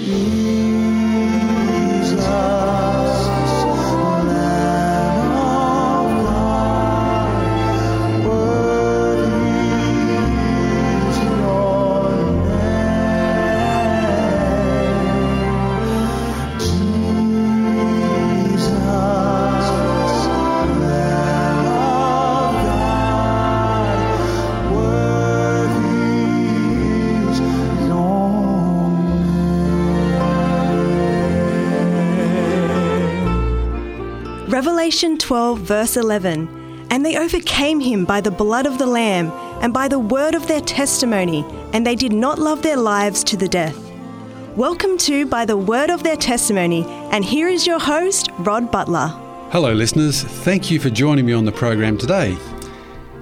Revelation 12, verse 11. And they overcame him by the blood of the Lamb and by the word of their testimony, and they did not love their lives to the death. Welcome to By the Word of Their Testimony, and here is your host, Rod Butler. Hello, listeners. Thank you for joining me on the program today.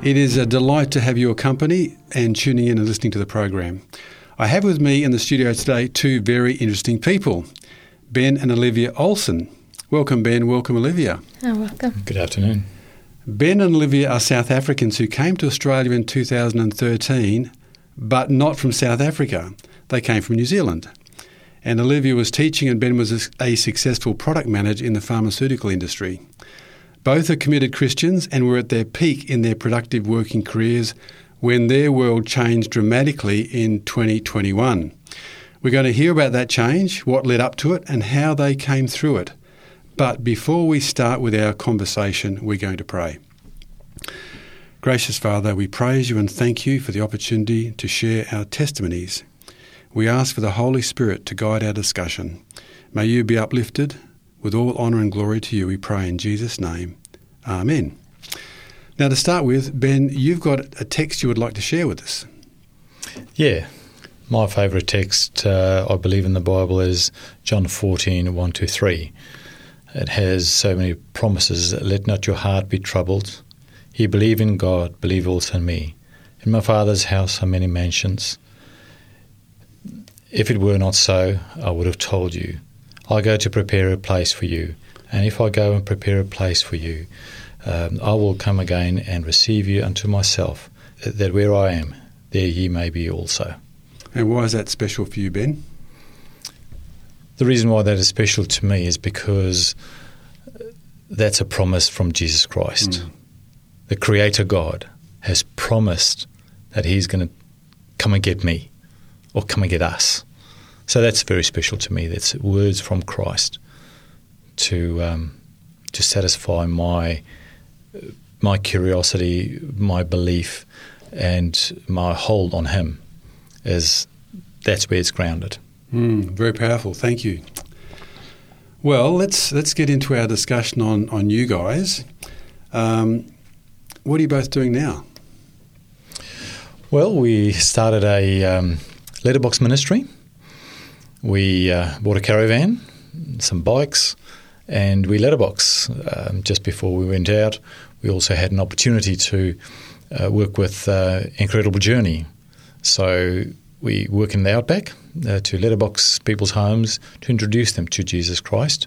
It is a delight to have your company and tuning in and listening to the program. I have with me in the studio today two very interesting people Ben and Olivia Olsen. Welcome, Ben. Welcome, Olivia. Oh, welcome. Good afternoon. Ben and Olivia are South Africans who came to Australia in 2013, but not from South Africa. They came from New Zealand. And Olivia was teaching, and Ben was a successful product manager in the pharmaceutical industry. Both are committed Christians and were at their peak in their productive working careers when their world changed dramatically in 2021. We're going to hear about that change, what led up to it, and how they came through it. But before we start with our conversation, we're going to pray. Gracious Father, we praise you and thank you for the opportunity to share our testimonies. We ask for the Holy Spirit to guide our discussion. May you be uplifted. With all honour and glory to you, we pray in Jesus' name. Amen. Now, to start with, Ben, you've got a text you would like to share with us. Yeah. My favourite text, uh, I believe, in the Bible is John 14, 1 to 3. It has so many promises. Let not your heart be troubled. Ye believe in God, believe also in me. In my Father's house are many mansions. If it were not so, I would have told you. I go to prepare a place for you. And if I go and prepare a place for you, um, I will come again and receive you unto myself, that where I am, there ye may be also. And why is that special for you, Ben? The reason why that is special to me is because that's a promise from Jesus Christ. Mm. The Creator God has promised that He's going to come and get me or come and get us. So that's very special to me. That's words from Christ to um, to satisfy my my curiosity, my belief, and my hold on Him. Is that's where it's grounded. Mm, very powerful. Thank you. Well, let's let's get into our discussion on on you guys. Um, what are you both doing now? Well, we started a um, letterbox ministry. We uh, bought a caravan, some bikes, and we letterbox. Um, just before we went out, we also had an opportunity to uh, work with uh, Incredible Journey. So we work in the outback uh, to letterbox people's homes to introduce them to Jesus Christ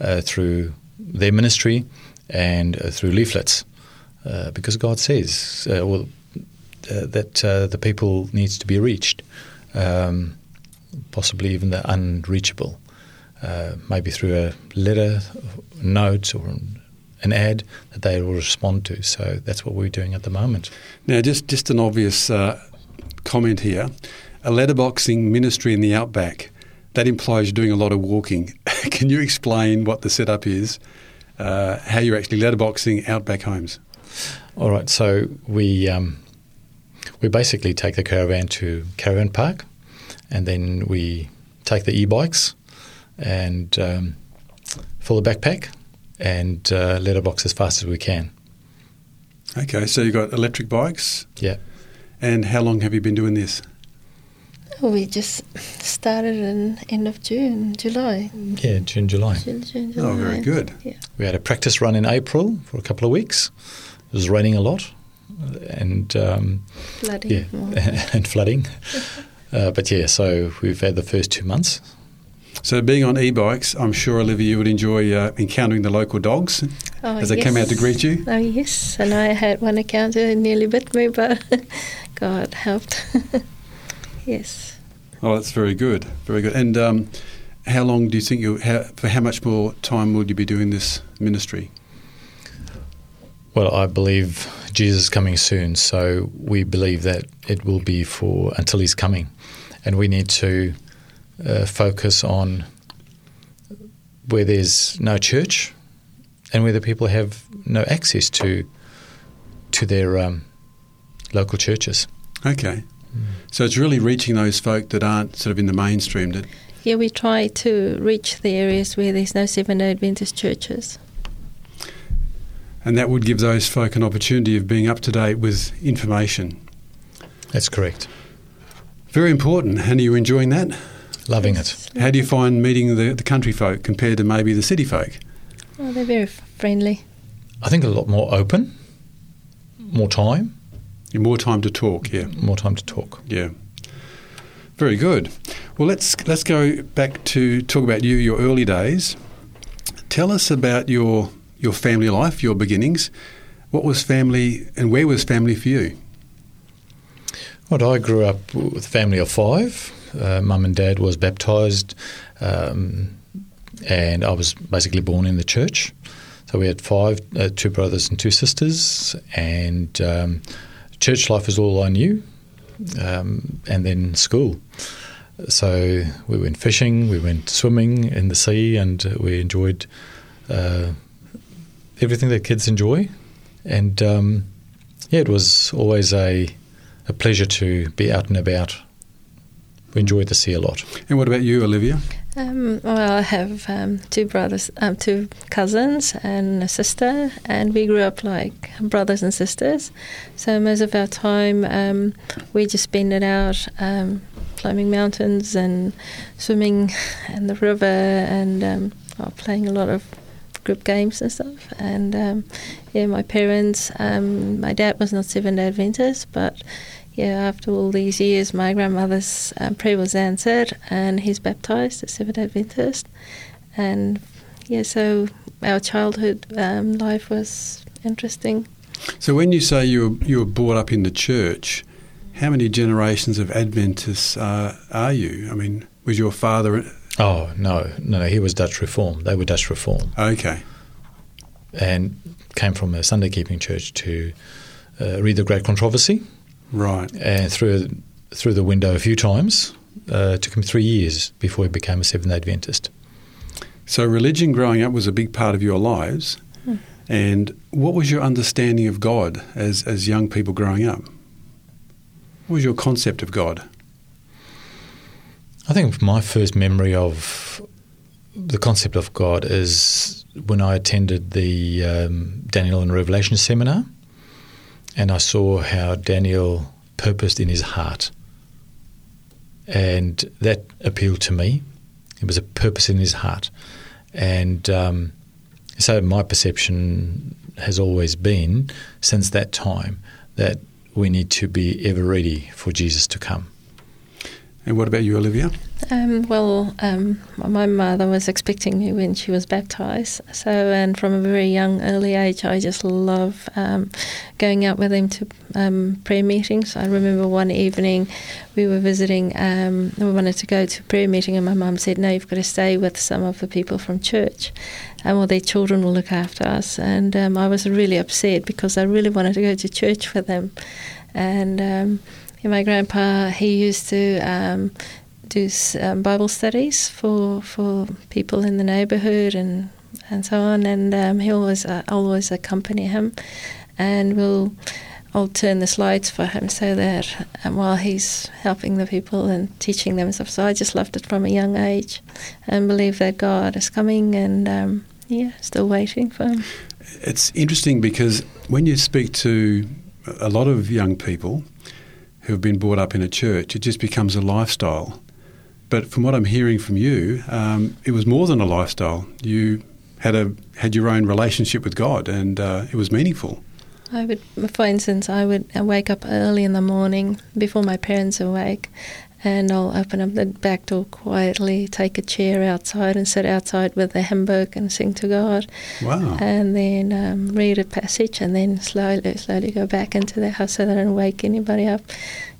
uh, through their ministry and uh, through leaflets, uh, because God says uh, well uh, that the people needs to be reached, um, possibly even the unreachable, maybe through a letter, note, or an ad that they will respond to. So that's what we're doing at the moment. Now, just just an obvious comment here a letterboxing ministry in the outback, that implies you're doing a lot of walking. Can you explain what the setup is, uh, how you're actually letterboxing outback homes? All right, so we um, we basically take the caravan to caravan park, and then we take the e-bikes and um, fill the backpack and uh, letterbox as fast as we can. Okay, so you've got electric bikes. Yeah. And how long have you been doing this? We just started in end of June, July. Yeah, June, July. June, June, July. Oh, very good. Yeah. We had a practice run in April for a couple of weeks. It was raining a lot, and um, flooding. Yeah, and flooding. uh, but yeah, so we've had the first two months. So, being on e-bikes, I'm sure Olivia you would enjoy uh, encountering the local dogs oh, as they yes. came out to greet you. Oh yes, and I had one encounter nearly bit me, but God helped. yes. Oh, that's very good. Very good. And um, how long do you think you? How, for how much more time will you be doing this ministry? Well, I believe Jesus is coming soon, so we believe that it will be for until He's coming, and we need to uh, focus on where there's no church and where the people have no access to to their um, local churches. Okay. So it's really reaching those folk that aren't sort of in the mainstream. That Yeah, we try to reach the areas where there's no Seventh day Adventist churches. and that would give those folk an opportunity of being up to date with information. That's correct. Very important. And are you enjoying that? Loving it. How do you find meeting the, the country folk compared to maybe the city folk? Oh, they're very friendly. I think a lot more open, more time, More time to talk, yeah. more time to talk. Yeah. Very good. Well, let's let's go back to talk about you, your early days. Tell us about your your family life, your beginnings. What was family, and where was family for you? Well, I grew up with a family of five. Uh, Mum and Dad was baptised, um, and I was basically born in the church. So we had five, uh, two brothers and two sisters, and um, church life is all I knew, um, and then school. So we went fishing, we went swimming in the sea, and we enjoyed uh, everything that kids enjoy. And um, yeah, it was always a a pleasure to be out and about. We enjoyed the sea a lot. And what about you, Olivia? Um, well, I have um, two brothers, um, two cousins, and a sister, and we grew up like brothers and sisters. So most of our time, um, we just spend it out um, climbing mountains and swimming in the river, and um, playing a lot of group games and stuff. And um, yeah, my parents, um, my dad was not Seventh Day Adventist, but yeah, after all these years, my grandmother's um, prayer was answered, and he's baptized as Seventh Day Adventist. And yeah, so our childhood um, life was interesting. So when you say you were, you were brought up in the church, how many generations of Adventists uh, are you? I mean, was your father Oh no, no, no, he was Dutch Reform. They were Dutch Reform, okay? and came from a Sunday keeping church to uh, read the Great Controversy, Right. and through through the window a few times. Uh, took him three years before he became a Seventh Adventist. So religion growing up was a big part of your lives. And what was your understanding of God as, as young people growing up? What was your concept of God? I think my first memory of the concept of God is when I attended the um, Daniel and Revelation seminar, and I saw how Daniel purposed in his heart, and that appealed to me. It was a purpose in his heart, and um, so my perception has always been since that time that we need to be ever ready for Jesus to come. And what about you, Olivia? Um, well, um, my mother was expecting me when she was baptized. So, and from a very young, early age, I just love um, going out with them to um, prayer meetings. I remember one evening we were visiting, um, we wanted to go to a prayer meeting, and my mum said, No, you've got to stay with some of the people from church. And well, their children will look after us. And um, I was really upset because I really wanted to go to church with them. And yeah, my grandpa, he used to um, do um, Bible studies for for people in the neighbourhood and and so on. And um, he always uh, always accompany him, and we'll. I'll turn the slides for him so that um, while he's helping the people and teaching them stuff. So I just loved it from a young age, and believe that God is coming, and um, yeah, still waiting for him. It's interesting because when you speak to a lot of young people who have been brought up in a church, it just becomes a lifestyle. But from what I'm hearing from you, um, it was more than a lifestyle. You had a had your own relationship with God, and uh, it was meaningful. I would, for instance, I would uh, wake up early in the morning before my parents are awake, and I'll open up the back door quietly, take a chair outside, and sit outside with a hymn book and sing to God, Wow. and then um, read a passage, and then slowly, slowly go back into the house so that I don't wake anybody up.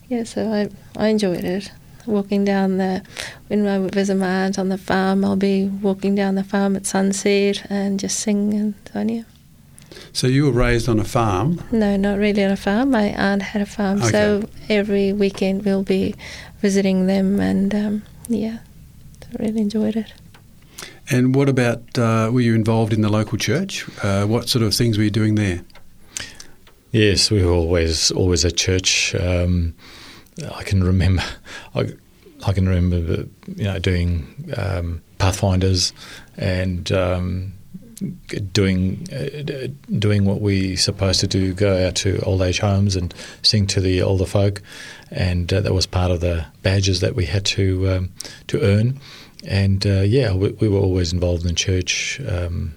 Yeah, so I, I enjoyed it. walking down the when I visit my aunt on the farm. I'll be walking down the farm at sunset and just sing and so on. Yeah. So you were raised on a farm. No, not really on a farm. My aunt had a farm, Okay. so every weekend we'll be visiting them, and um, yeah, I really enjoyed it. And what about, uh, were you involved in the local church? Uh, what sort of things were you doing there? Yes, we were always always at church. Um, I can remember, I, I can remember, you know, doing um, pathfinders and um, doing uh, doing what we supposed to do, go out to old age homes and sing to the older folk, and uh, that was part of the badges that we had to um, to earn. And uh, yeah, we, we were always involved in church um,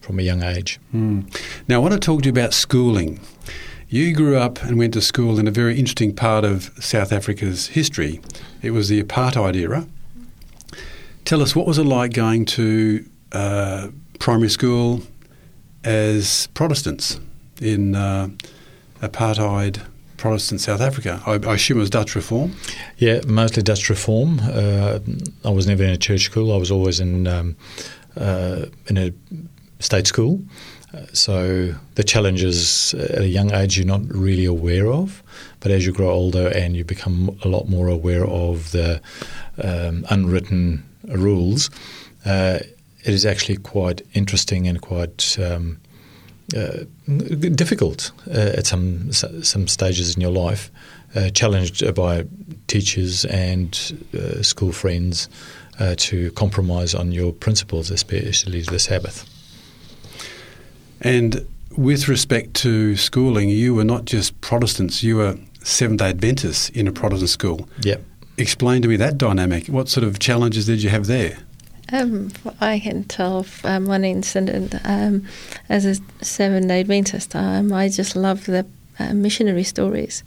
from a young age. Hmm. Now, I want to talk to you about schooling. You grew up and went to school in a very interesting part of South Africa's history. It was the apartheid era. Tell us, what was it like going to uh, primary school as Protestants in uh, apartheid Protestant South Africa? I, I assume it was Dutch reform. Yeah, mostly Dutch reform. Uh, I was never in a church school. I was always in um, uh, in a state school. Uh, so the challenges at a young age you're not really aware of, but as you grow older and you become a lot more aware of the um, unwritten rules, uh, it is actually quite interesting and quite um, uh, difficult uh, at some some stages in your life, uh, challenged by teachers and uh, school friends uh, to compromise on your principles, especially the Sabbath. And with respect to schooling, you were not just Protestants, you were Seventh day Adventists in a Protestant school. Yep. Explain to me that dynamic. What sort of challenges did you have there? Um, I can tell um, one incident um, as a seven day Adventist. Um, I just love the uh, missionary stories,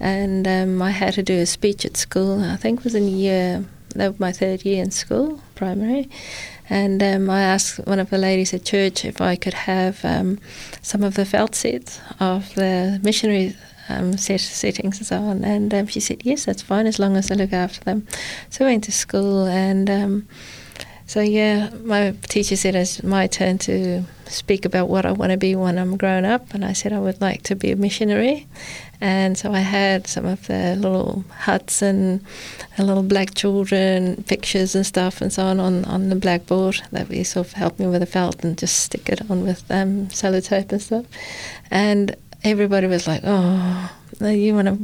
and um, I had to do a speech at school. I think it was in year that was my third year in school, primary. And um, I asked one of the ladies at church if I could have um, some of the felt sets of the missionary um, set, settings and so on. And she said, yes, that's fine as long as I look after them. So I went to school and so yeah, my teacher said it's my turn to speak about what I want to be when I'm grown up, and I said I would like to be a missionary. And so I had some of the little huts and little black children pictures and stuff and so on on, on the blackboard that we sort of helped me with a felt and just stick it on with um, sellotape and stuff. And everybody was like, "Oh, you want to?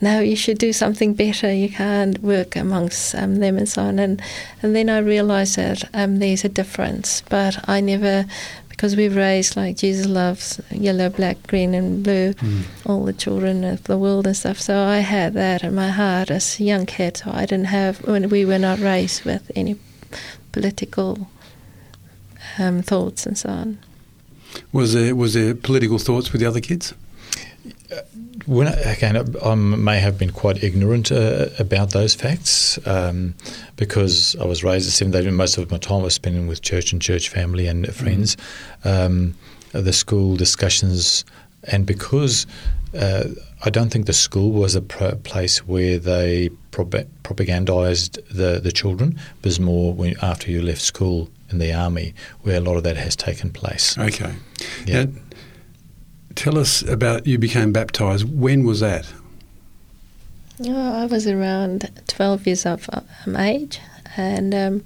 No, you should do something better. You can't work amongst um, them and so on." And and then I realised that um, there's a difference, but I never. Because we've raised like Jesus loves yellow, black, green, and blue, all the children of the world and stuff. So I had that in my heart as a young kid. So I didn't have when we were not raised with any political um, thoughts and so on. Was there was there political thoughts with the other kids? When I, again, I may have been quite ignorant uh, about those facts um, because I was raised at seven days. Most of my time was spending with church and church family and friends. Um, the school discussions, and because uh, I don't think the school was a pro- place where they prop- propagandized the, the children. It was more when, after you left school in the army where a lot of that has taken place. Okay. Yeah. Now, tell us about you became baptised. When was that? Oh, I was around 12 years of um, age, and um,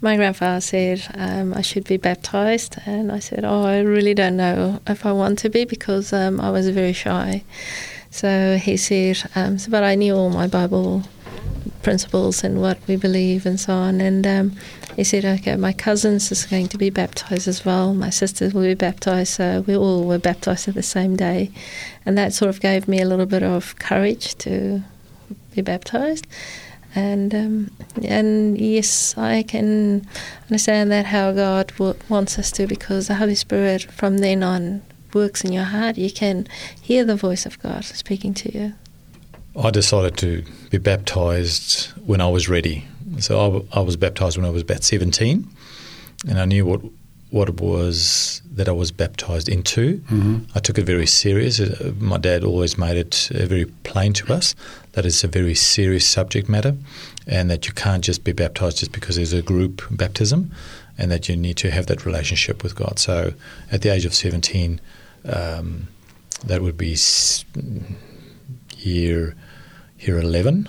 my grandfather said um, I should be baptized, and I said, "Oh, I really don't know if I want to be because um, I was very shy." So he said, um, "But I knew all my Bible principles and what we believe and so on." And um, he said, "Okay, my cousins is going to be baptized as well. My sisters will be baptized, so we all were baptized at the same day." And that sort of gave me a little bit of courage to be baptized. And um, and yes, I can understand that how God w- wants us to, because the Holy Spirit from then on works in your heart. You can hear the voice of God speaking to you. I decided to be baptized when I was ready. So I was baptized when I was about 17, and I knew what what it was that I was baptized into. Mm-hmm. I took it very serious. Uh, My dad always made it uh, very plain to us that it's a very serious subject matter, and that you can't just be baptized just because there's a group baptism, and that you need to have that relationship with God. So, at the age of seventeen, um, that would be s- year year eleven.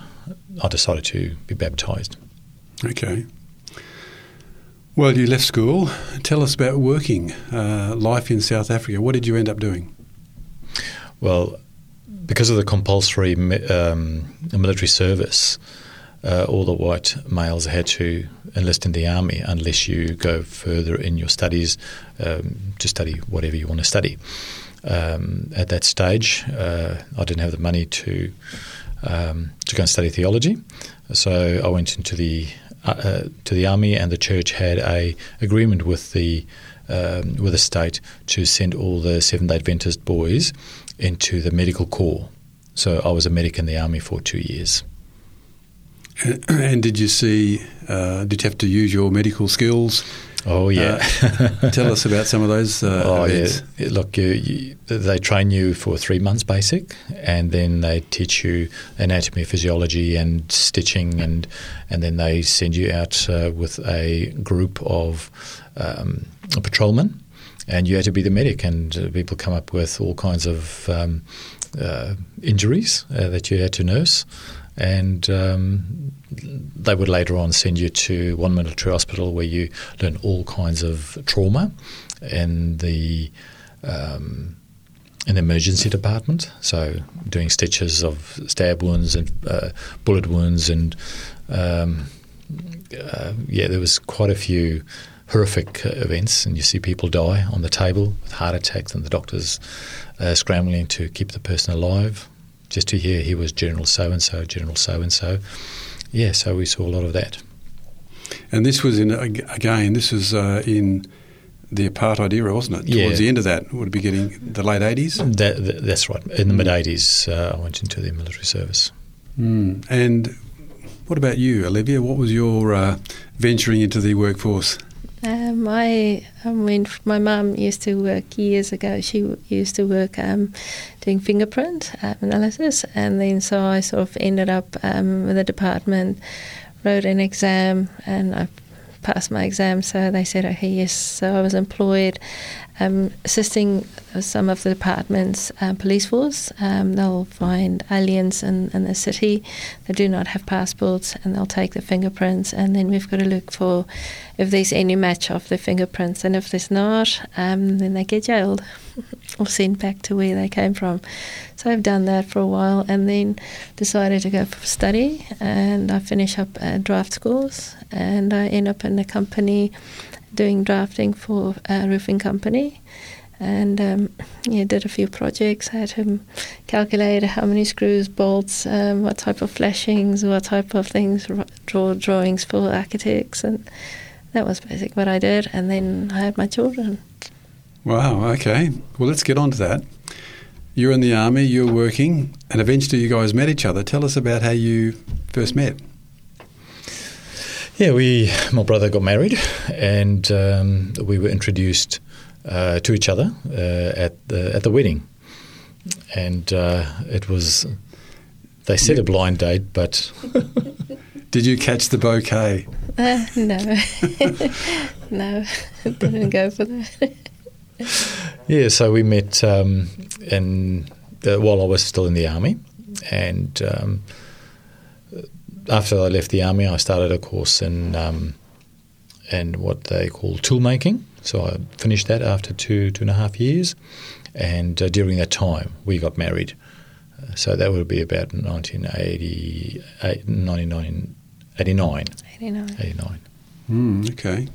I decided to be baptized. Okay. Well, you left school. Tell us about working, uh, life in South Africa. What did you end up doing? Well, because of the compulsory um, military service, uh, all the white males had to enlist in the army unless you go further in your studies um, to study whatever you want to study. Um, at that stage, uh, I didn't have the money to um, to go and study theology, so I went into the uh, uh, to the army, and the church had a agreement with the um, with the state to send all the Seventh Day Adventist boys into the medical corps. So I was a medic in the army for two years. And, and did you see? Uh, did you have to use your medical skills? Oh yeah. Uh, tell us about some of those uh, oh events. yeah. Look, you, you, they train you for three months basic, and then they teach you anatomy, physiology, and stitching, and and then they send you out uh, with a group of um, patrolmen, and you had to be the medic. And uh, people come up with all kinds of um, uh, injuries uh, that you had to nurse, and um, they would later on send you to one military hospital where you learn all kinds of trauma and the um, in the emergency department. So doing stitches of stab wounds and uh, bullet wounds, and um, uh, yeah, there was quite a few horrific uh, events, and you see people die on the table with heart attacks, and the doctors uh, scrambling to keep the person alive. Just to hear he was General so and so, General so and so. Yeah, so we saw a lot of that. And this was in again. This was uh, in the apartheid era, wasn't it? Yeah. Towards the end of that, would it be getting the late eighties. That, that, that's right. In the mid 80s, uh, I went into the military service. Mm. And what about you, Olivia? What was your uh, venturing into the workforce? Um, I, mean, my mum used to work years ago. She used to work um, doing fingerprint uh, analysis, and then so I sort of ended up um, with the department, wrote an exam, and I passed my exam. So they said, okay, yes. So I was employed um, assisting some of the department's um, police force. Um, they'll find aliens in, in the city that do not have passports, and they'll take the fingerprints, and then we've got to look for if there's any match of the fingerprints, and if there's not, um, then they get jailed or sent back to where they came from. So I've done that for a while, and then decided to go for study, and I finish up uh, draft schools, and I end up in a company doing drafting for a roofing company. And um, yeah, did a few projects. I had to calculate how many screws, bolts, um, what type of flashings, what type of things, draw drawings for architects, and that was basically what I did. And then I had my children. Wow. Okay. Well, let's get on to that. You're in the army. You're working, and eventually you guys met each other. Tell us about how you first met. Yeah, we, my brother got married, and um, we were introduced uh, to each other uh, at the at the wedding, and uh, it was. They said a blind date, but Did you catch the bouquet? Uh, no, no, didn't go for that. yeah. So we met um, in uh, while I was still in the army, and um, after I left the army, I started a course in um, in what they call tool making. So I finished that after two two and a half years, and uh, during that time we got married. Uh, so that would be about 1980, 99, 89, 89. 89. Mm, okay.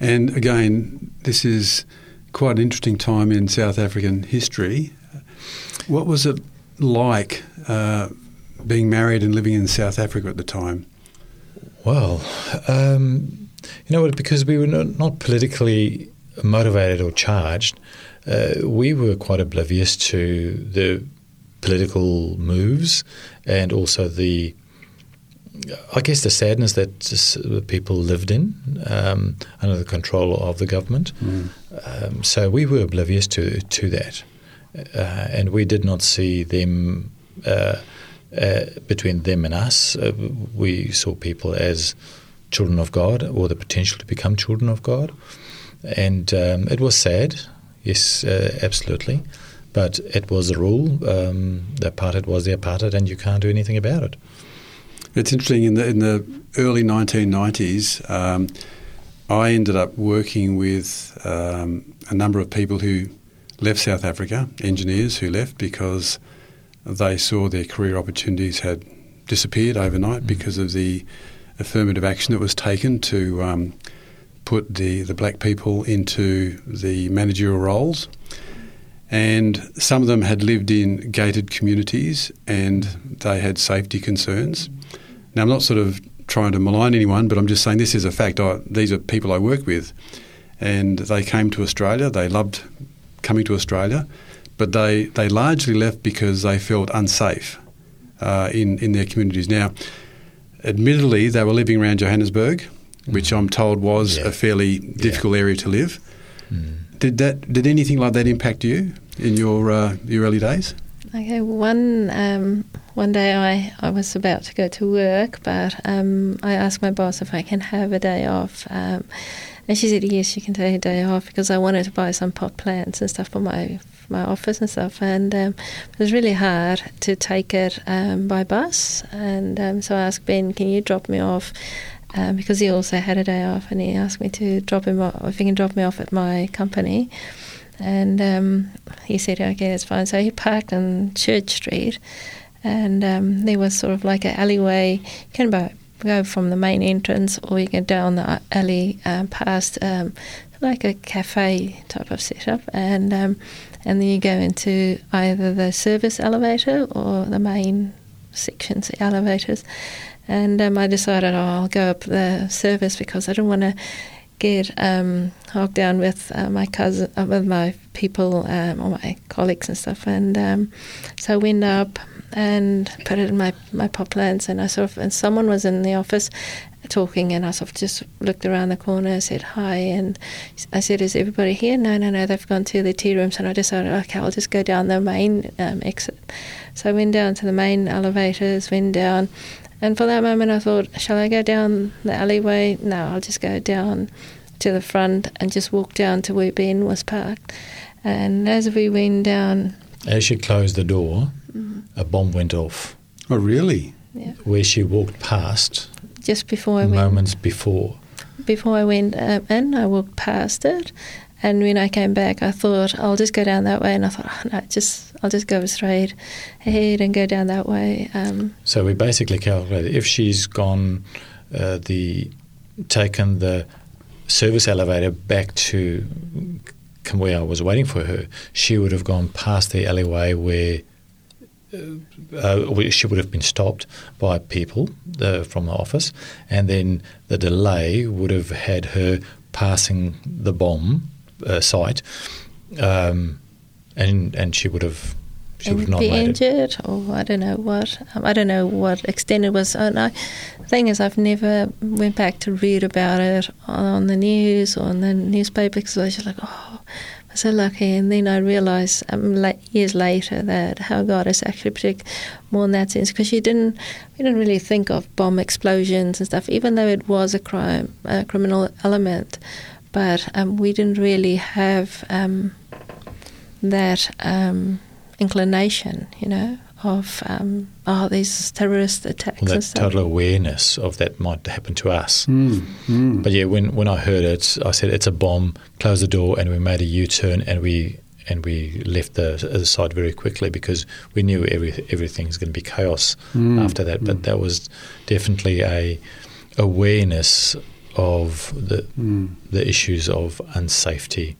And again, this is quite an interesting time in South African history. What was it like uh, being married and living in South Africa at the time? Well, um, you know what? Because we were not, not politically motivated or charged, uh, we were quite oblivious to the political moves and also the I guess the sadness that the people lived in um, under the control of the government. Um, so we were oblivious to to that, uh, and we did not see them uh, uh, between them and us. Uh, we saw people as children of God or the potential to become children of God, and um, it was sad. Yes, uh, absolutely. But it was the rule. Um, the apartheid was the apartheid, and you can't do anything about it. It's interesting in the in the early 1990s. Um, I ended up working with um, a number of people who left South Africa, engineers who left because they saw their career opportunities had disappeared overnight because of the affirmative action that was taken to um, put the, the black people into the managerial roles. And some of them had lived in gated communities and they had safety concerns. Now, I'm not sort of trying to malign anyone, but I'm just saying this is a fact. I, these are people I work with. And they came to Australia. They loved coming to Australia, but they, they largely left because they felt unsafe uh, in, in their communities. Now, admittedly, they were living around Johannesburg, which I'm told was Yeah. a fairly difficult area to live. Mm. Did that? Did anything like that impact you in your uh, your early days? Okay, one um, one day I, I was about to go to work, but um, I asked my boss if I can have a day off, um, and she said yes, you can take a day off because I wanted to buy some pot plants and stuff for my for my office and stuff, and um, it was really hard to take it um, by bus, and um, so I asked Ben, can you drop me off? Um, because he also had a day off, and he asked me to drop him off if he can drop me off at my company. And um, he said, okay, that's fine. So he parked on Church Street, and um, there was sort of like an alleyway. You can bo- go from the main entrance, or you can go down the alley um, past um, like a cafe type of setup, and um, and then you go into either the service elevator or the main sections elevators. And um, I decided oh, I'll go up the service because I don't want to get um, down with uh, my cousin, uh, with my people um, or my colleagues and stuff. And um, so I went up and put it in my my pot plants, and I sort of and someone was in the office talking, and I sort of just looked around the corner, said hi, and I said, "Is everybody here?" No, no, no. They've gone to the tea rooms, and I decided, okay, I'll just go down the main um, exit. So I went down to the main elevators, went down. And for that moment, I thought, shall I go down the alleyway? No, I'll just go down to the front and just walk down to where Ben was parked. And as we went down, As she closed the door, Mm-hmm. a bomb went off Oh, really? yeah, where she walked past just before I went, moments before. before I went um, in, I walked past it. And when I came back, I thought I'll just go down that way. And I thought, oh, no, just I'll just go straight ahead and go down that way. Um, So we basically calculated if she's gone uh, the taken the service elevator back to where I was waiting for her, she would have gone past the alleyway where. Uh, uh, she would have been stopped by people uh, from the office, and then the delay would have had her passing the bomb uh, site, um, and and she would have she would not be made it. injured, or I don't know what. Um, I don't know what extent it was. And I, the thing is, I've never went back to read about it on the news or in the newspaper because I was just like, oh, I'm so lucky. And then I realised um, la- years later that how God has actually protected more in that sense because you didn't, we didn't really think of bomb explosions and stuff, even though it was a crime, a criminal element. But um, we didn't really have um, that. Um, inclination, you know, of um, oh these terrorist attacks Well, that stuff. total awareness of that might happen to us. Mm, mm. But yeah, when, when I heard it, I said it's a bomb. Close the door, and we made a U turn, and we and we left the, the site very quickly because we knew every everything's going to be chaos Mm, after that. But mm. that was definitely a awareness of the Mm. the issues of unsafety.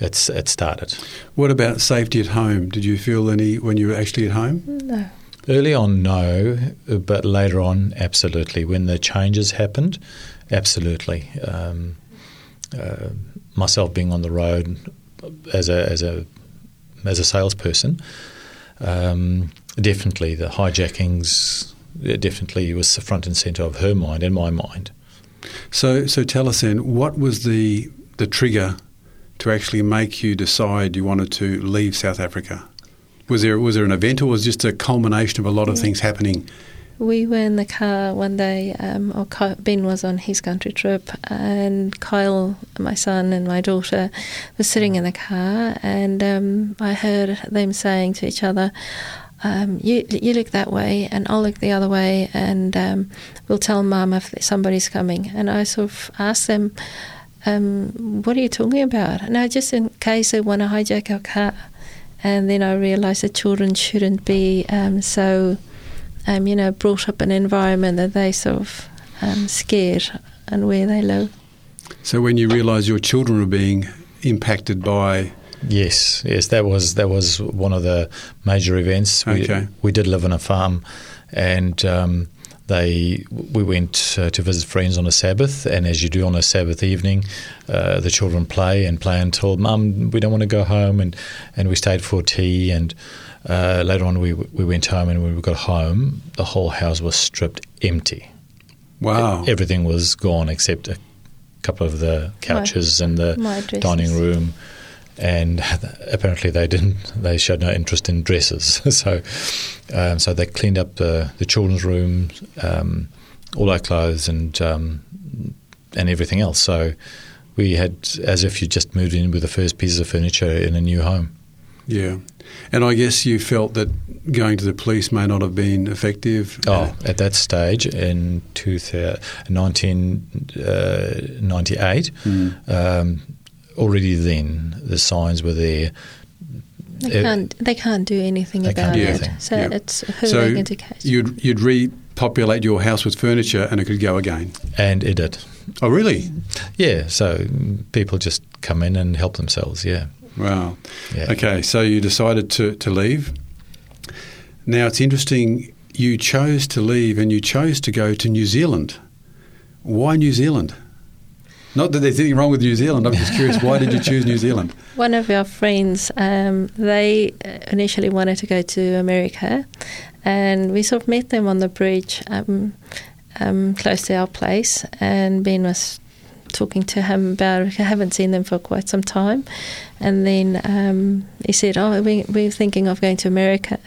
It's it started What about safety at home? Did you feel any when you were actually at home? no, early on. No, but later on, absolutely. When the changes happened, absolutely. Um, uh, myself being on the road as a as a as a salesperson, um, definitely the hijackings, definitely was the front and centre of her mind and my mind. So, so tell us then, what was the the trigger to actually make you decide you wanted to leave South Africa? Was there was there an event, or was it just a culmination of a lot of things happening? We were in the car one day. Um, or Ky- ben was on his country trip, and Kyle, my son, and my daughter were sitting in the car, and um, I heard them saying to each other, um, you, you look that way, and I'll look the other way, and um, we'll tell mum if somebody's coming. And I sort of asked them, um, What are you talking about? No, just in case they want to hijack our car. And then I realised that children shouldn't be um, so, um, you know, brought up in an environment that they sort of um, scared and where they live. So when you realise your children are being impacted by Yes, yes, that was that was one of the major events. Okay. We, we did live on a farm, and um, they we went uh, to visit friends on a Sabbath, and as you do on a Sabbath evening, uh, the children play and play until Mum, we don't want to go home, and and we stayed for tea, and uh, later on we we went home, and when we got home, the whole house was stripped empty. wow, Everything was gone except a couple of the couches and the dining room. And apparently they didn't. They showed no interest in dresses. so, um, so they cleaned up the, the children's room, um, all our clothes, and um, and everything else. So, we had as if you just moved in with the first pieces of furniture in a new home. yeah. And I guess you felt that going to the police may not have been effective. Oh, at that stage in 2000 1998, Mm. Already then the signs were there. They Uh, can't, they can't do anything about can't do it. anything, So yeah. it's who so they can take case. you'd you'd repopulate your house with furniture, and it could go again. And it did. Oh, really? Yeah, so people just come in and help themselves, yeah. Wow. yeah. Okay, so you decided to, to leave. Now it's interesting, you chose to leave and you chose to go to New Zealand. Why New Zealand? Not that there's anything wrong with New Zealand, I'm just curious, why did you choose New Zealand? One of our friends, um, they initially wanted to go to America, and we sort of met them on the bridge um, um, close to our place. And Ben was talking to him about. I haven't seen them for quite some time, and then um, he said, "Oh, we, we're thinking of going to America."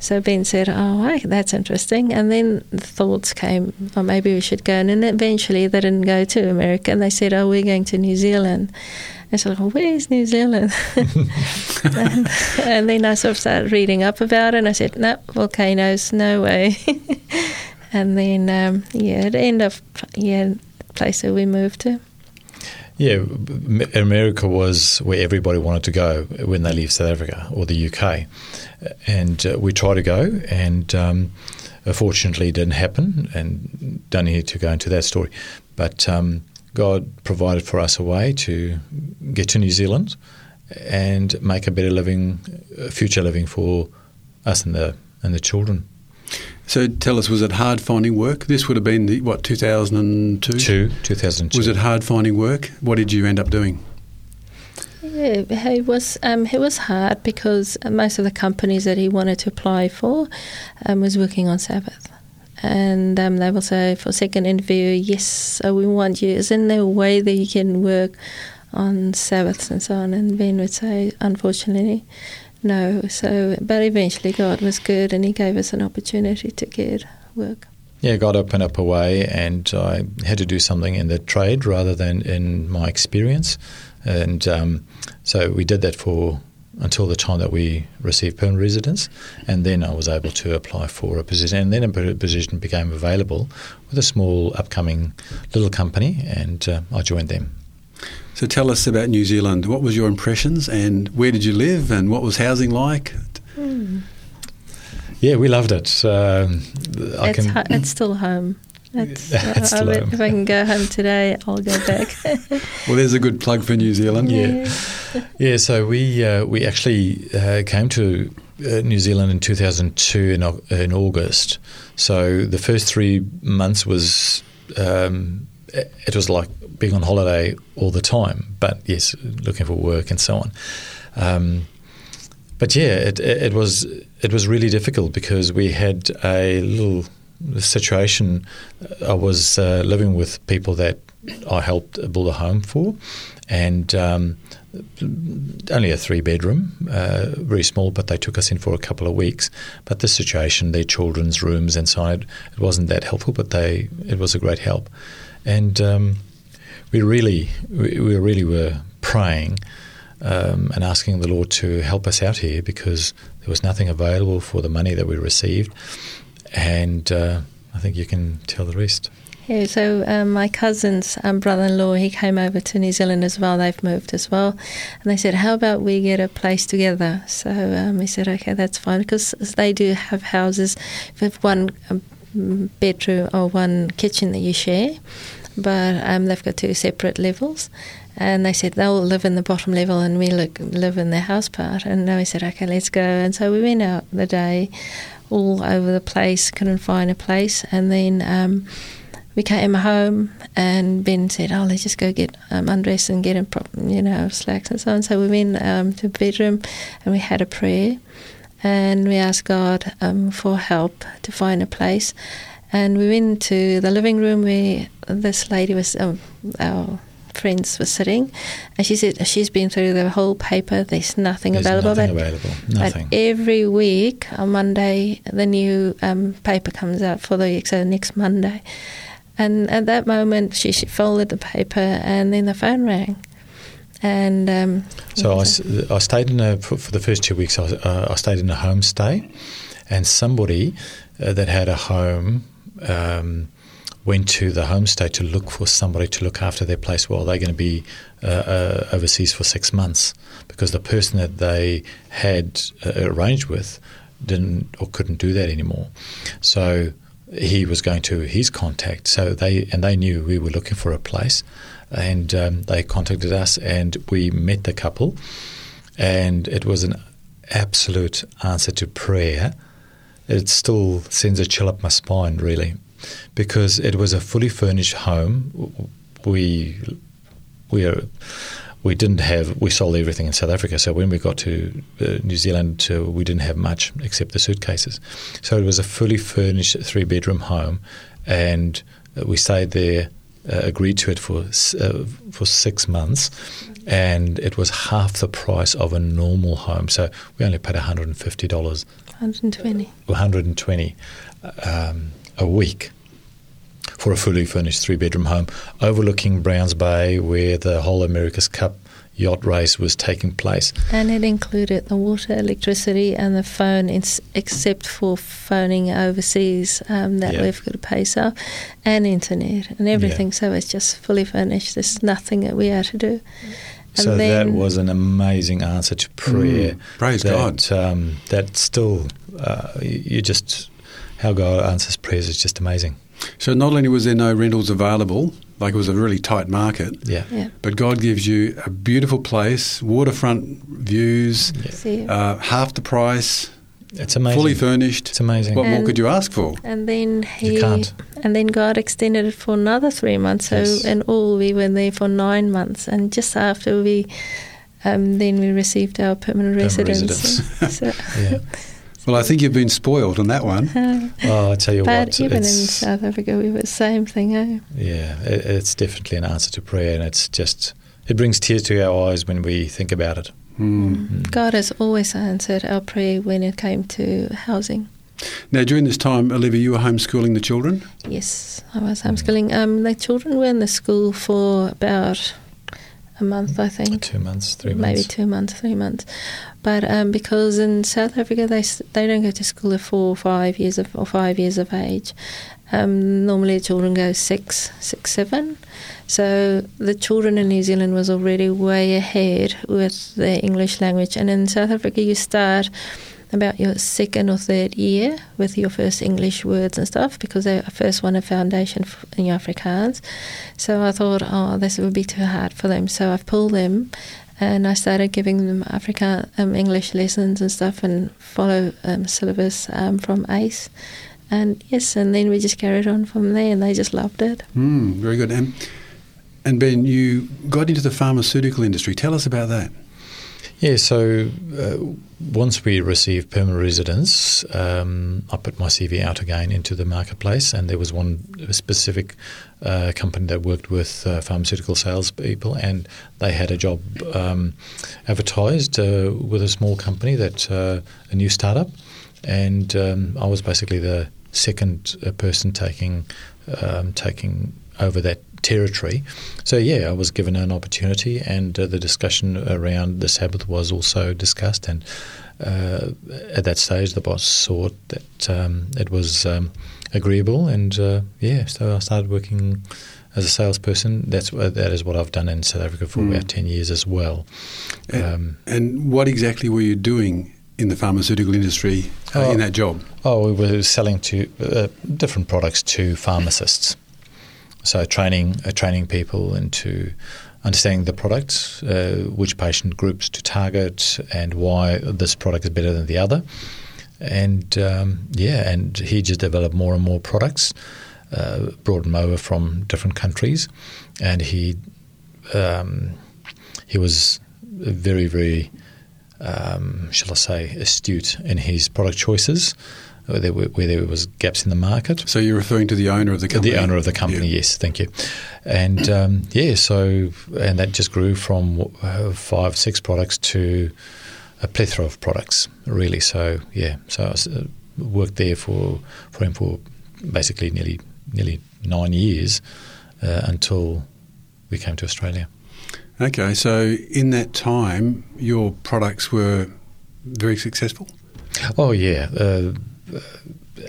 So Ben said, "Oh, right, that's interesting." And then the thoughts came, "Oh, maybe we should go." And then eventually, they didn't go to America, and they said, "Oh, we're going to New Zealand." And so, well, where's New Zealand? and, and then I sort of started reading up about it, and I said, "No, volcanoes, no way." and then, um, yeah, it ended up, yeah, the place that we moved to. Yeah, America was where everybody wanted to go when they leave South Africa or the UK. And uh, we tried to go, and um, unfortunately, it didn't happen. And don't need to go into that story. But um, God provided for us a way to get to New Zealand and make a better living, future living for us and the and the children. So tell us, was it hard finding work? This would have been, the, what, 2002? Two, 2002. Was it hard finding work? What did you end up doing? Yeah, it was um, it was hard because most of the companies that he wanted to apply for um, was working on Sabbath, and um, they will say for second interview, yes, so we want you. Is there no way that you can work on Sabbaths and so on? And Ben would say, unfortunately, no. So, but eventually, God was good, and He gave us an opportunity to get work. Yeah, God opened up a way, and I had to do something in the trade rather than in my experience. And um, so we did that for until the time that we received permanent residence, and then I was able to apply for a position, and then a position became available with a small upcoming little company, and uh, I joined them. So tell us about New Zealand. What was your impressions and where did you live and what was housing like? Hmm. Yeah, we loved it. Um, I it's, can, hu- it's still home. It's, It's I still bet home. If I can go home today, I'll go back. Well, there's a good plug for New Zealand. Yeah. Yeah, so we uh, we actually uh, came to uh, New Zealand in 2002 in, in August. So the first three months was um, it it was like being on holiday all the time. But yes, looking for work and so on. Um, but yeah, it, it was it was really difficult because we had a little situation, I was uh, living with people that I helped build a home for, and um, only a three bedroom, uh, very small, but they took us in for a couple of weeks. But the situation, their children's rooms inside, it wasn't that helpful, but they it was a great help, and um, we really we, we really were praying. Um, and asking the Lord to help us out here because there was nothing available for the money that we received, and uh, I think you can tell the rest. Yeah, so um, my cousin's um, brother-in-law, he came over to New Zealand as well. They've moved as well, and they said, "How about we get a place together?" So um, we said, "Okay, that's fine," because they do have houses with one um, bedroom or one kitchen that you share, but um, they've got two separate levels. And they said they'll live in the bottom level and we look, live in the house part. And we said, okay, let's go. And so we went out the day all over the place, couldn't find a place. And then um, we came home and Ben said, "Oh, let's just go get um, undressed and get in, you know, slacks and so on." So we went um, to the bedroom and we had a prayer, and we asked God um, for help to find a place. And we went to the living room where this lady was, um, our friends were sitting, and she said she's been through the whole paper. There's nothing There's available. Nothing but, available. Nothing. But every week on Monday, the new um, paper comes out for the so next Monday. And at that moment, she, she folded the paper, and then the phone rang. And um, so I, I stayed in a for, for the first two weeks. I, uh, I stayed in a homestay, and somebody uh, that had a home um, went to the homestay to look for somebody to look after their place while they're going to be uh, uh, overseas for six months because the person that they had uh, arranged with didn't or couldn't do that anymore. So he was going to his contact. So they and they knew we were looking for a place, and um, they contacted us, and we met the couple, and it was an absolute answer to prayer. It still sends a chill up my spine, really, because it was a fully furnished home. We we are we didn't have we sold everything in South Africa. So when we got to uh, New Zealand, uh, we didn't have much except the suitcases. So it was a fully furnished three bedroom home, and uh, we stayed there. Uh, agreed to it for uh, for six months, and it was half the price of a normal home. So we only paid one hundred and fifty dollars. One hundred and twenty. One hundred and twenty um, a week for a fully furnished three bedroom home overlooking Browns Bay, where the whole America's Cup yacht race was taking place. And it included the water, electricity, and the phone, except for phoning overseas um, that yeah. we've got to pay so, and internet and everything. Yeah. So it's just fully furnished. There's nothing that we had to do. And so that was an amazing answer to prayer. Mm, praise that, God. Um, that still, uh, you just, how God answers prayers is just amazing. So not only was there no rentals available, like it was a really tight market, yeah, yeah. but God gives you a beautiful place, waterfront views, yeah. uh, half the price. It's amazing. Fully furnished. It's amazing. What more could you ask for? And then he, you can't. and then God extended it for another three months. So Yes. in all, we were there for nine months. And just after we, um, then we received our permanent, Permanent residence. so, Yeah. Well, I think you've been spoiled on that one. Oh, I tell you but what, even in South Africa, we were the same thing. Eh? yeah, it, it's definitely an answer to prayer, and it's just it brings tears to our eyes when we think about it. Mm. God has always answered our prayer when it came to housing. Now, during this time, Olivia, you were homeschooling the children. Yes, I was homeschooling. Um, the children were in the school for about a month, I think. Two months, three months. maybe two months, three months. But um, because in South Africa they they don't go to school at four or five years of or five years of age. Um, normally, the children go six, six, seven. So the children in New Zealand was already way ahead with the English language, and in South Africa you start about your second or third year with your first English words and stuff because they first want a foundation in Afrikaans. So I thought, oh, this would be too hard for them. So I've pulled them and I started giving them Africa um, English lessons and stuff and follow um, syllabus um, from ACE. And yes, and then we just carried on from there and they just loved it. Mm, very good. And, and Ben, you got into the pharmaceutical industry. Tell us about that. Yeah, so uh, once we received permanent residence, um, I put my CV out again into the marketplace, and there was one specific uh, company that worked with uh, pharmaceutical salespeople, and they had a job um, advertised uh, with a small company that uh, a new startup, and um, I was basically the second uh, person taking um, taking over that territory. So yeah, I was given an opportunity, and uh, the discussion around the Sabbath was also discussed. And uh, at that stage, the boss thought that um, it was um, agreeable, and uh, yeah, so I started working as a salesperson. That's that is what I've done in South Africa for mm. about ten years as well. Um, and what exactly were you doing? In the pharmaceutical industry, uh, oh, in that job? Oh, we were selling to uh, different products to pharmacists. So training uh, training people into understanding the product, uh, which patient groups to target, and why this product is better than the other. And um, yeah, and he just developed more and more products, uh, brought them over from different countries, and he um, he was very very um, shall I say astute in his product choices where there, were, where there was gaps in the market. So you're referring to the owner of the company? The owner of the company, yeah. yes, thank you. And um, yeah, so and that just grew from uh, five, six products to a plethora of products, really. So yeah, so I was, uh, worked there for for him for basically nearly nearly nine years uh, until we came to Australia. Okay, so in that time, your products were very successful. Oh yeah, uh,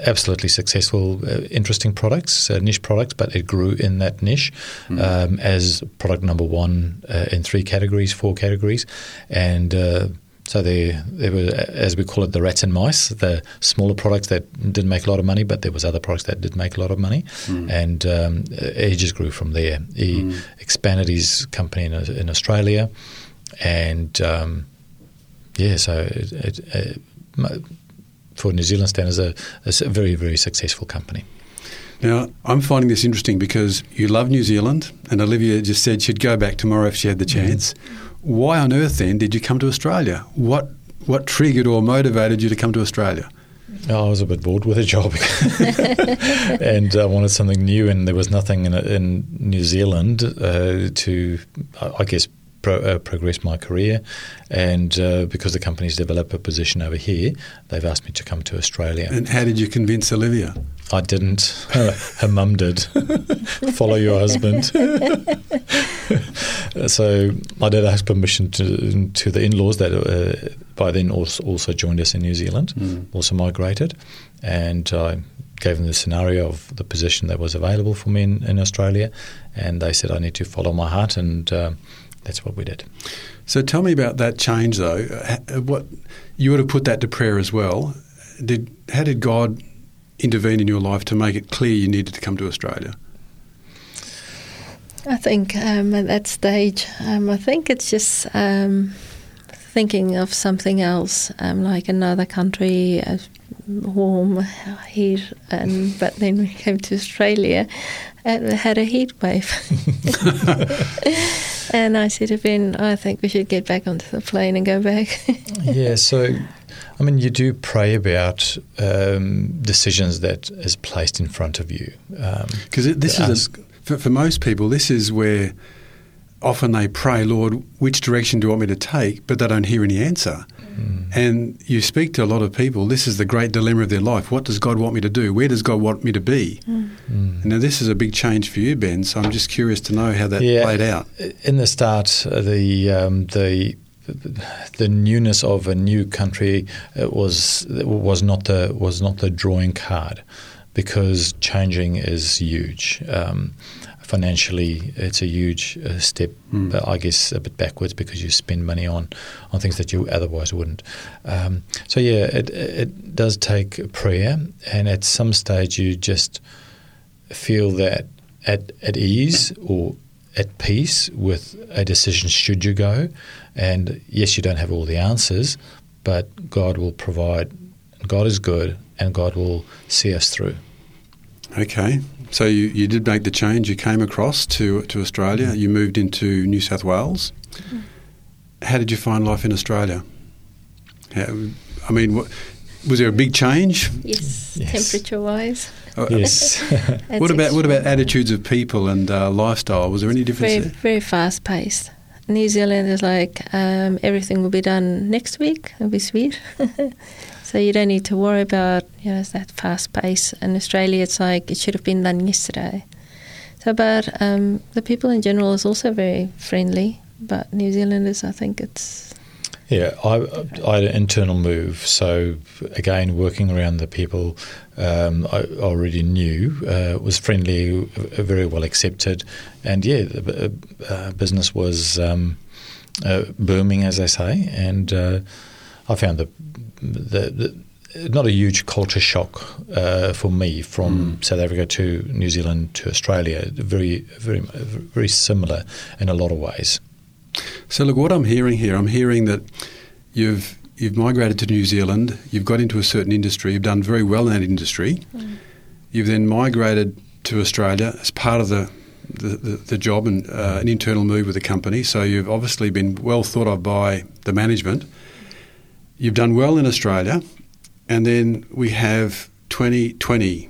absolutely successful, uh, interesting products, uh, niche products, but it grew in that niche mm. um, as product number one uh, in three categories, four categories, and. Uh, so there, there were, as we call it, the rats and mice, the smaller products that didn't make a lot of money, but there was other products that did make a lot of money, mm. and um, he just grew from there. He mm. expanded his company in, in Australia, and um, yeah, so it, it, it, for New Zealand standards, a, a very, very successful company. Now, I'm finding this interesting because you love New Zealand, and Olivia just said she'd go back tomorrow if she had the mm-hmm. chance. Mm-hmm. Why on earth then did you come to Australia? What what triggered or motivated you to come to Australia? Oh, I was a bit bored with the job, and I wanted something new. And there was nothing in, in New Zealand uh, to, I guess, pro, uh, progress my career. And uh, because the company's developed a position over here, they've asked me to come to Australia. And how did you convince Olivia? I didn't. Her, her mum did. Follow your husband. so I did ask permission to to the in-laws that uh, by then also, also joined us in New Zealand, mm. also migrated, and I gave them the scenario of the position that was available for me in, in Australia, and they said I need to follow my heart and. Uh, that's what we did. So tell me about that change, though. What you would have put that to prayer as well. Did how did God intervene in your life to make it clear you needed to come to Australia? I think um, at that stage, um, I think it's just um, thinking of something else, um, like another country, uh, warm here, and but then we came to Australia, and had a heat wave. and I said to Ben, I think we should get back onto the plane and go back. yeah, so I mean, you do pray about um, decisions that is placed in front of you. Because um, this is a, for, for most people, this is where often they pray, Lord, which direction do you want me to take? But they don't hear any answer. Mm. And you speak to a lot of people, this is the great dilemma of their life. What does God want me to do? Where does God want me to be? Mm. Mm. Now, this is a big change for you, Ben, so I'm just curious to know how that yeah, played out. In the start, uh, the, um, the the newness of a new country uh, was was not the was not the drawing card because changing is huge. Um, financially, it's a huge uh, step, mm. I guess, a bit backwards because you spend money on, on things that you otherwise wouldn't. Um, so, yeah, it, it does take prayer, and at some stage, you just feel that at, at ease or at peace with a decision should you go. And yes, you don't have all the answers, but God will provide. God is good, and God will see us through. Okay. So you, you did make the change. You came across to to Australia. You moved into New South Wales. how did you find life in Australia? How, I mean, what, was there a big change? Yes, Yes. temperature wise. Yes. What about what about attitudes of people and uh, lifestyle? Was there any difference? very there? very fast paced. New Zealand is like um, everything will be done next week. It'll be sweet. so you don't need to worry about you know that fast pace. In Australia, it's like it should have been done yesterday. So, but um, the people in general is also very friendly. But New Zealanders, I think it's Yeah, I, I had an internal move. So again, working around the people um, I already knew uh, was friendly, uh, very well accepted, and yeah, the uh, uh, business was um, uh, booming, as they say, and uh, I found the, the, the not a huge culture shock uh, for me from South Africa to New Zealand to Australia. Very, very, very similar in a lot of ways. So look, what I'm hearing here, I'm hearing that you've you've migrated to New Zealand, you've got into a certain industry, you've done very well in that industry. You've then migrated to Australia as part of the the, the, the job and uh, an internal move with the company. So you've obviously been well thought of by the management. You've done well in Australia, and then we have 2020.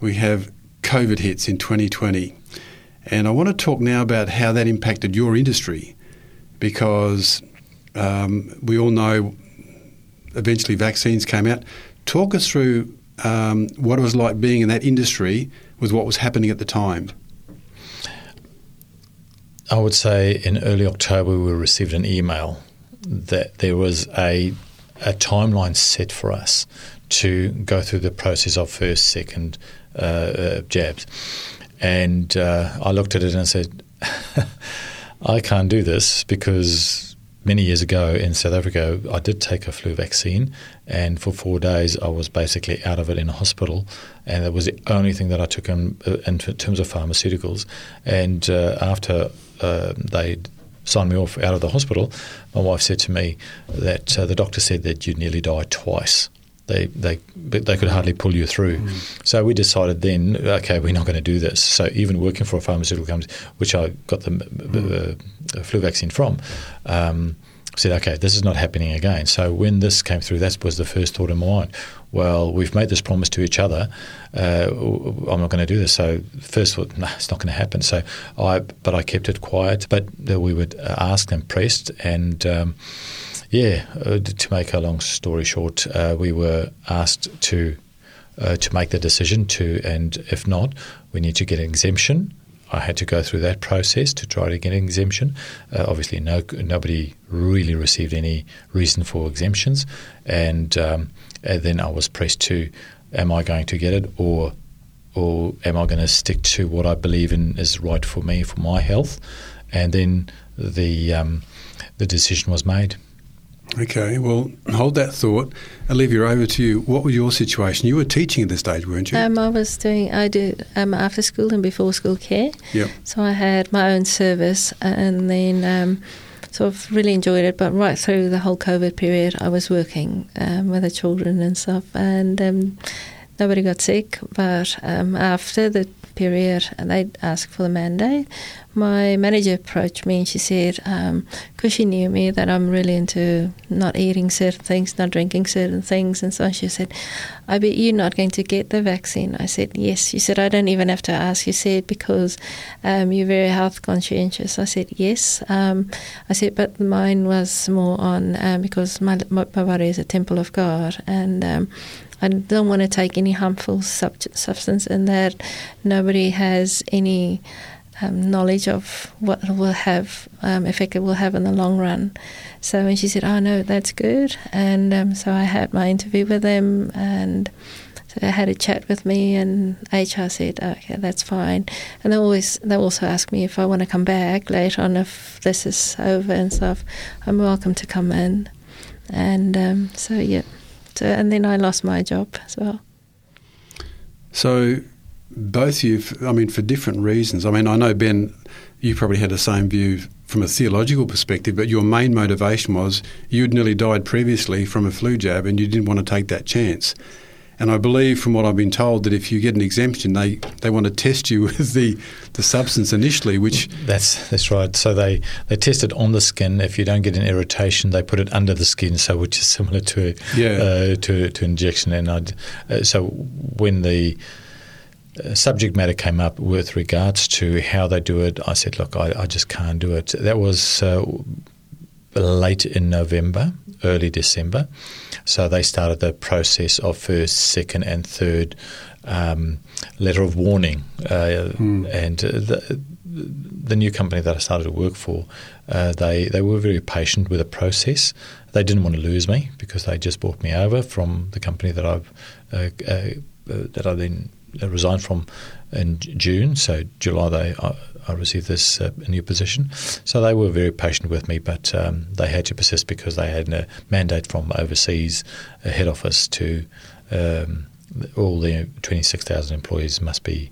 We have COVID hits in 2020. And I want to talk now about how that impacted your industry because um, we all know eventually vaccines came out. Talk us through um, what it was like being in that industry with what was happening at the time. I would say in early October we received an email that there was a a timeline set for us to go through the process of first, second uh, uh, jabs, and uh, I looked at it and said, I can't do this because many years ago in South Africa I did take a flu vaccine, and for four days I was basically out of it in a hospital, and it was the only thing that I took in, uh, in terms of pharmaceuticals. And uh, after uh, they signed me off out of the hospital, my wife said to me that uh, the doctor said that you'd nearly die twice. They, they, they could hardly pull you through. So we decided then, okay, we're not going to do this. So even working for a pharmaceutical company, which I got the uh, flu vaccine from, um, said, okay, this is not happening again. So when this came through, that was the first thought in my mind. Well, we've made this promise to each other. Uh, I'm not going to do this. So first thought, no, it's not going to happen. So I, but I kept it quiet. But we would ask and pressed, and um, yeah, uh, to make a long story short, uh, we were asked to uh, to make the decision to, and if not, we need to get an exemption. I had to go through that process to try to get an exemption. Uh, obviously, no, nobody really received any reason for exemptions, and, um, and then I was pressed to: Am I going to get it, or or am I going to stick to what I believe in is right for me for my health? And then the um, the decision was made. Okay, well, hold that thought. Olivia, over to you. What was your situation? You were teaching at this stage, weren't you? Um, I was doing, I did um, after school and before school care. Yep. So I had my own service and then um, sort of really enjoyed it. But right through the whole COVID period, I was working um, with the children and stuff. And um, nobody got sick. But um, after the period, and they asked for the mandate. My manager approached me and she said, because she knew me, that I'm really into not eating certain things, not drinking certain things. And so she said, I bet you're not going to get the vaccine. I said, yes. She said, I don't even have to ask. You said, because um, you're very health conscientious. I said, yes. Um, I said, but mine was more on um, because my, my body is a temple of God. And um, I don't want to take any harmful sub- substance in that nobody has any um, knowledge of what it will have um, effect it will have in the long run. So when she said, "Oh no, that's good," and um, so I had my interview with them, and so they had a chat with me, and HR said, "Okay, that's fine." And they always they also ask me if I want to come back later on if this is over and stuff. I'm welcome to come in, and um, so yeah. And then I lost my job as well. So, both you, I mean, for different reasons. I mean, I know Ben, you probably had the same view from a theological perspective, but your main motivation was you'd nearly died previously from a flu jab, and you didn't want to take that chance. And I believe, from what I've been told, that if you get an exemption, they, they want to test you with the, the substance initially, which That's that's right. So they, they test it on the skin. If you don't get an irritation, they put it under the skin, so which is similar to Yeah. uh, to to injection. And I, uh, so when the uh, subject matter came up with regards to how they do it, I said, look, I, I just can't do it. That was uh, late in November, early December. So they started the process of first, second, and third um, letter of warning. Uh, And uh, the, the new company that I started to work for, uh, they they were very patient with the process. They didn't want to lose me because they just brought me over from the company that I've uh, uh, uh, that I then resigned from in June. So July they I, received this uh, new position. So they were very patient with me, but um, they had to persist because they had a mandate from overseas uh, head office to um, all the twenty six thousand employees must be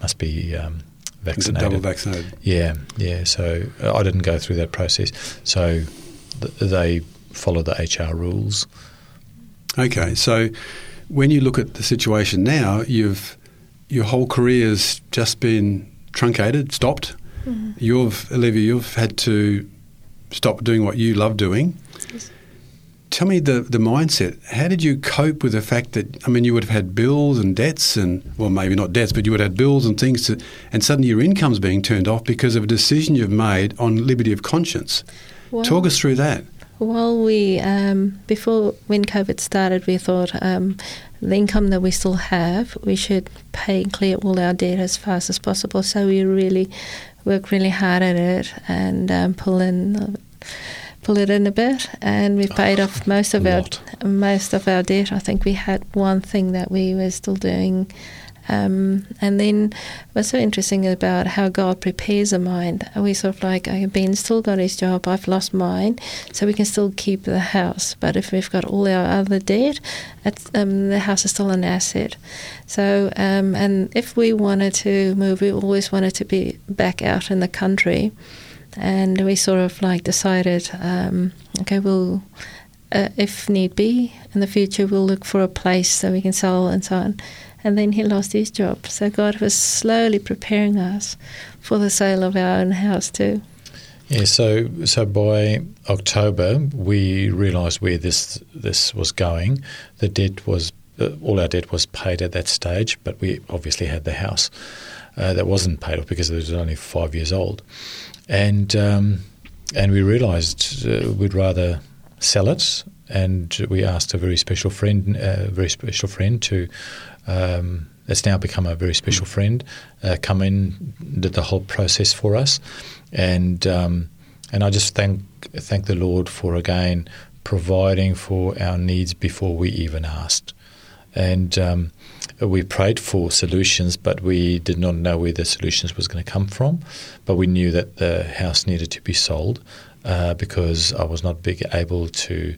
must be um, vaccinated. double vaccinated. Yeah, yeah. So uh, I didn't go through that process. So th- they followed the HR rules. Okay, so when you look at the situation now, you've your whole career's just been truncated, stopped. You've Olivia, you've had to stop doing what you love doing. Tell me the the mindset. How did you cope with the fact that I mean you would have had bills and debts and well maybe not debts but you would have had bills and things to, and suddenly your income's being turned off because of a decision you've made on liberty of conscience. Well, Talk us through that. Well, we um, before when COVID started, we thought um, the income that we still have, we should pay and clear all our debt as fast as possible. So we really work really hard at it and um, pull in pull it in a bit, and we paid off most of our lot. most of our debt. I think we had one thing that we were still doing. Um, and then what's so interesting about how God prepares a mind, we sort of like, okay, Ben still got his job, I've lost mine, so we can still keep the house. But if we've got all our other debt, um, the house is still an asset. So, um, and if we wanted to move, we always wanted to be back out in the country. And we sort of like decided, um, okay, we'll, uh, if need be, in the future, we'll look for a place so we can sell and so on and then he lost his job. So God was slowly preparing us for the sale of our own house too. Yeah, so so by October we realised where this this was going. The debt was uh, all our debt was paid at that stage, but we obviously had the house uh, that wasn't paid off because it was only five years old, and um, and we realised uh, we'd rather sell it. And we asked a very special friend, a very special friend, to um, that's now become a very special friend, uh, come in, did the whole process for us, and um, and I just thank thank the Lord for again providing for our needs before we even asked, and um, we prayed for solutions, but we did not know where the solutions was going to come from, but we knew that the house needed to be sold uh, because I was not big able to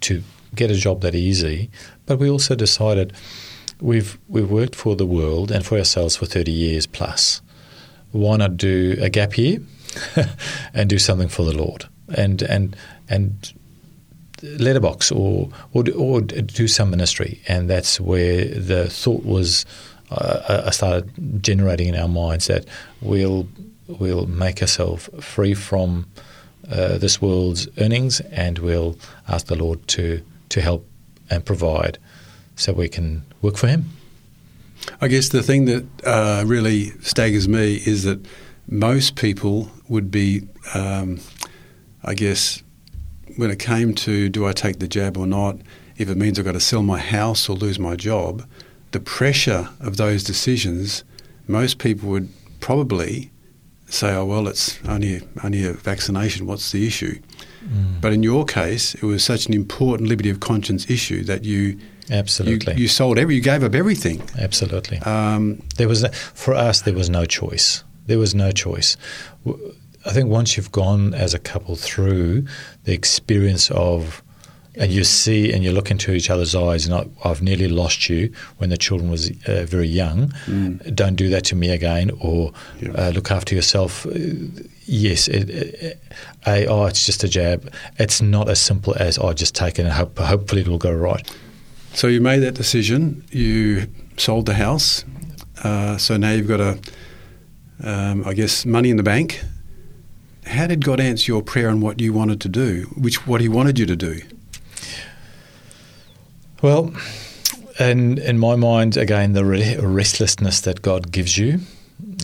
to get a job that easy, but we also decided we've we've worked for the world and for ourselves for 30 years plus. Why not do a gap year and do something for the Lord and and and letterbox or or or do some ministry and that's where the thought was uh, I started generating in our minds that we'll we'll make ourselves free from uh, this world's earnings and we'll ask the Lord to to help and provide so we can work for Him. I guess the thing that uh, really staggers me is that most people would be, um, I guess, when it came to do I take the jab or not, if it means I've got to sell my house or lose my job, the pressure of those decisions, most people would probably say, oh, well, it's only, only a vaccination, what's the issue? Mm. But in your case, it was such an important liberty of conscience issue that you Absolutely. you, you sold every, you gave up everything. Absolutely. Um, There was for us. There was no choice. There was no choice. I think once you've gone as a couple through the experience of, and you see and you look into each other's eyes, and I, I've nearly lost you when the children was uh, very young. Don't do that to me again, or Yeah. uh, look after yourself. Uh, Yes, it, it, a, oh, it's just a jab. It's not as simple as I oh, just take it and hope, hopefully it'll go right. So you made that decision. You sold the house. Uh, so now you've got a, um, I guess, money in the bank. How did God answer your prayer on what you wanted to do? Which what He wanted you to do? Well, in in my mind, again, the re- restlessness that God gives you,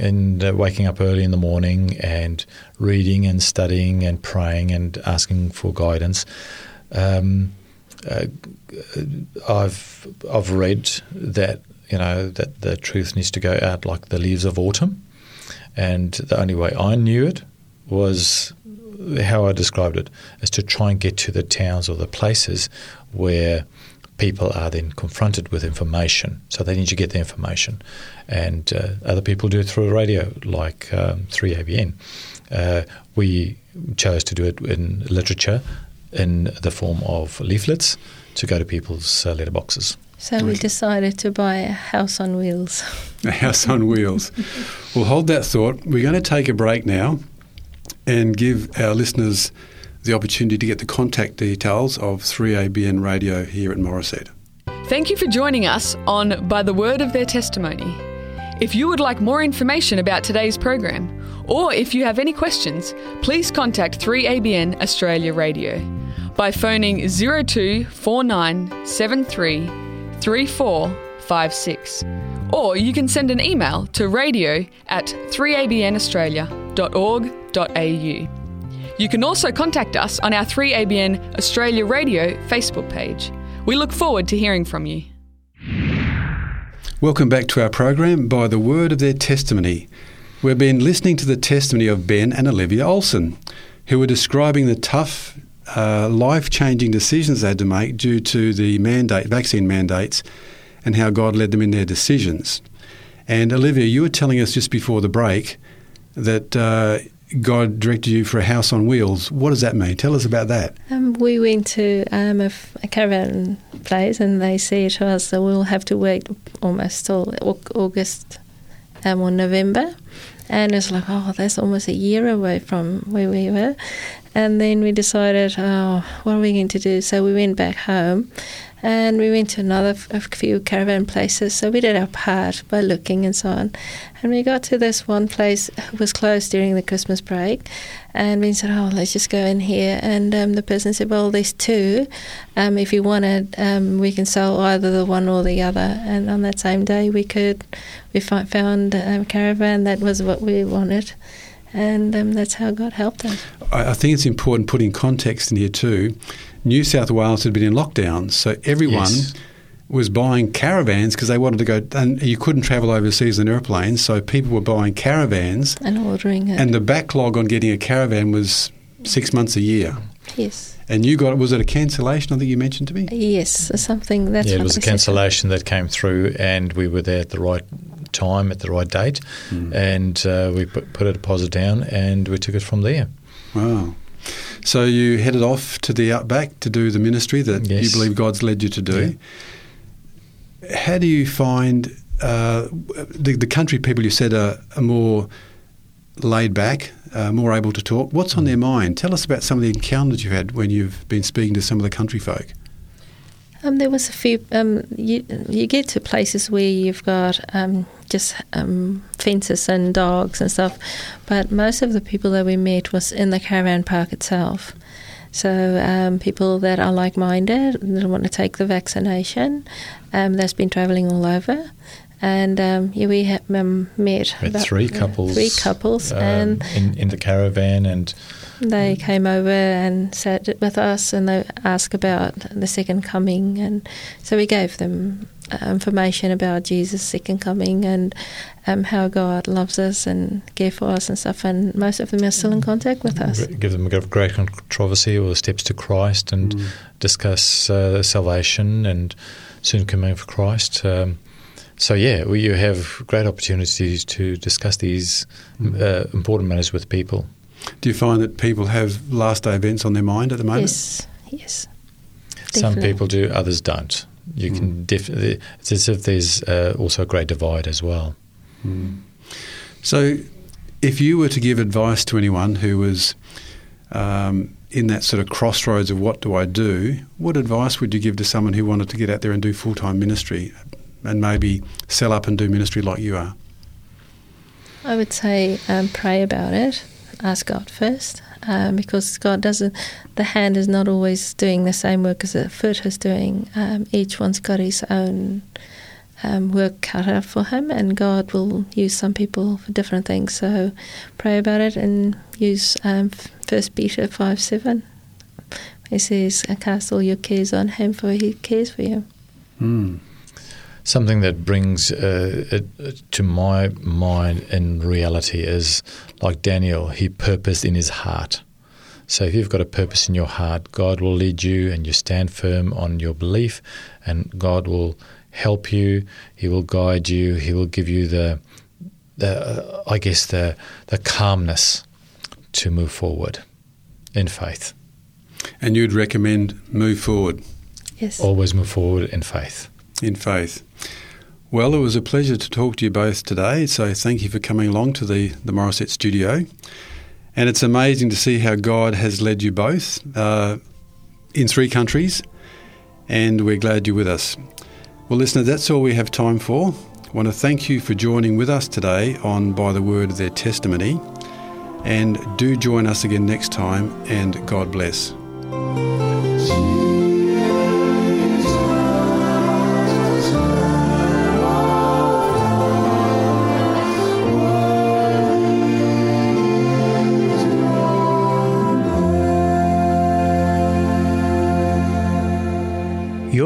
and uh, waking up early in the morning and reading and studying and praying and asking for guidance. Um, uh, I've I've read that you know that the truth needs to go out like the leaves of autumn, and the only way I knew it was how I described it is to try and get to the towns or the places where people are then confronted with information. So they need to get the information, and uh, other people do it through the radio, like um, 3ABN. Uh, we chose to do it in literature in the form of leaflets to go to people's uh, letterboxes. So we decided to buy a house on wheels. A house on wheels. Well, hold that thought. We're going to take a break now and give our listeners the opportunity to get the contact details of 3ABN Radio here at Morisset. Thank you for joining us on By the Word of Their Testimony. If you would like more information about today's program, or if you have any questions, please contact 3ABN Australia Radio by phoning 024973 3456. Or you can send an email to radio at 3abnaustralia.org.au. You can also contact us on our 3ABN Australia Radio Facebook page. We look forward to hearing from you. Welcome back to our program by the word of their testimony. We've been listening to the testimony of Ben and Olivia Olson, who were describing the tough, uh, life changing decisions they had to make due to the mandate, vaccine mandates and how God led them in their decisions. And Olivia, you were telling us just before the break that uh, God directed you for a house on wheels. What does that mean? Tell us about that. Um, we went to um, a, a caravan place and they said to us that we'll have to wait almost till August um, or November. And it's like, oh, that's almost a year away from where we were. And then we decided, oh, what are we going to do? So we went back home and we went to another f- a few caravan places. So we did our part by looking and so on. And we got to this one place, it was closed during the Christmas break. And we said, oh, let's just go in here. And um, the person said, well, there's two. Um, if you wanted, um, we can sell either the one or the other. And on that same day, we could, we fi- found a caravan that was what we wanted. And um, that's how God helped us. I think it's important putting context in here too. New South Wales had been in lockdown, so everyone Yes. was buying caravans because they wanted to go, and you couldn't travel overseas in airplanes, so people were buying caravans, And ordering it. and the backlog on getting a caravan was six months a year. yes. And you got, was it a cancellation? I think you mentioned to me. Yes, something that's yeah, it was a cancellation that came through, and we were there at the right time at the right date, and uh, we put, put a deposit down, and we took it from there. Wow. So you headed off to the outback to do the ministry that you believe God's led you to do. How do you find uh, the, the country people you said are, are more laid back, uh, more able to talk? What's on their mind? Tell us about some of the encounters you've had when you've been speaking to some of the country folk. Um, there was a few. Um, you you get to places where you've got um, just um, fences and dogs and stuff, but most of the people that we met was in the caravan park itself. So um, people that are like-minded, that want to take the vaccination, um, that's been travelling all over, and um, yeah, we have um, met about- three couples, three couples, um, and in, in the caravan, and they came over and sat with us and they asked about the second coming. And so we gave them uh, information about Jesus' second coming and um, how God loves us and cares for us and stuff. And most of them are still in contact with us. give them a great controversy or the steps to Christ, and discuss uh, salvation and soon coming for Christ. Um, so yeah, we, you have great opportunities to discuss these uh, important matters with people. Do you find that people have last day events on their mind at the moment? Yes, yes. Some people do, others don't. You can def- it's as if there's uh, also a great divide as well. So, if you were to give advice to anyone who was um, in that sort of crossroads of what do I do, what advice would you give to someone who wanted to get out there and do full time ministry and maybe sell up and do ministry like you are? I would say um, pray about it. Ask God first, um, because God doesn't. The hand is not always doing the same work as the foot is doing. Um, each one's got his own um, work cut out for him, and God will use some people for different things. So pray about it and use um, First Peter five seven. He says, "Cast all your cares on Him, for He cares for you." Mm. Something that brings uh, it to my mind in reality is like Daniel, he purposed in his heart. So if you've got a purpose in your heart, God will lead you and you stand firm on your belief, and God will help you. He will guide you. He will give you the, the uh, I guess, the, the calmness to move forward in faith. And you'd recommend move forward? Yes. Always move forward in faith. In faith. Well, it was a pleasure to talk to you both today. So thank you for coming along to the, the Morisset studio. And it's amazing to see how God has led you both uh, in three countries. And we're glad you're with us. Well, listener, that's all we have time for. I want to thank you for joining with us today on By the Word of Their Testimony. And do join us again next time, and God bless.